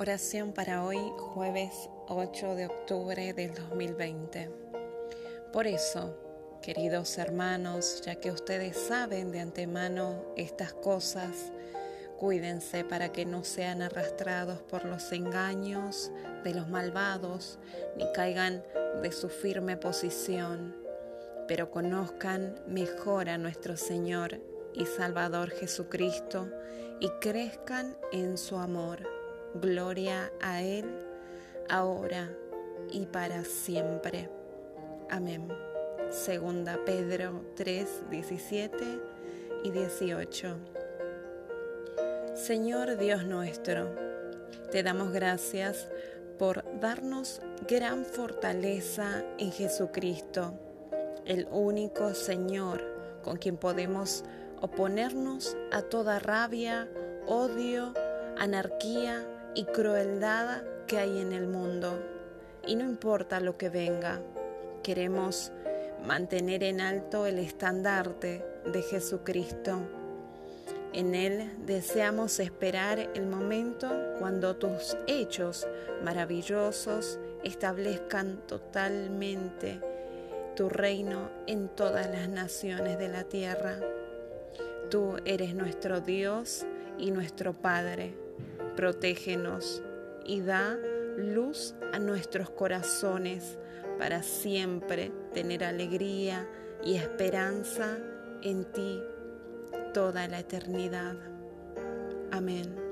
Oración para hoy, jueves 8 de octubre del 2020. Por eso, queridos hermanos, ya que ustedes saben de antemano estas cosas, cuídense para que no sean arrastrados por los engaños de los malvados, ni caigan de su firme posición, pero conozcan mejor a nuestro Señor y Salvador Jesucristo y crezcan en su amor Gloria a Él, ahora y para siempre. Amén. Segunda Pedro 3, 17 y 18. Señor Dios nuestro, te damos gracias por darnos gran fortaleza en Jesucristo, el único Señor con quien podemos oponernos a toda rabia, odio, anarquía, y crueldad que hay en el mundo. Y no importa lo que venga, queremos mantener en alto el estandarte de Jesucristo. En Él deseamos esperar el momento cuando tus hechos maravillosos establezcan totalmente tu reino en todas las naciones de la tierra. Tú eres nuestro Dios y nuestro Padre protégenos y da luz a nuestros corazones para siempre tener alegría y esperanza en ti toda la eternidad. Amén.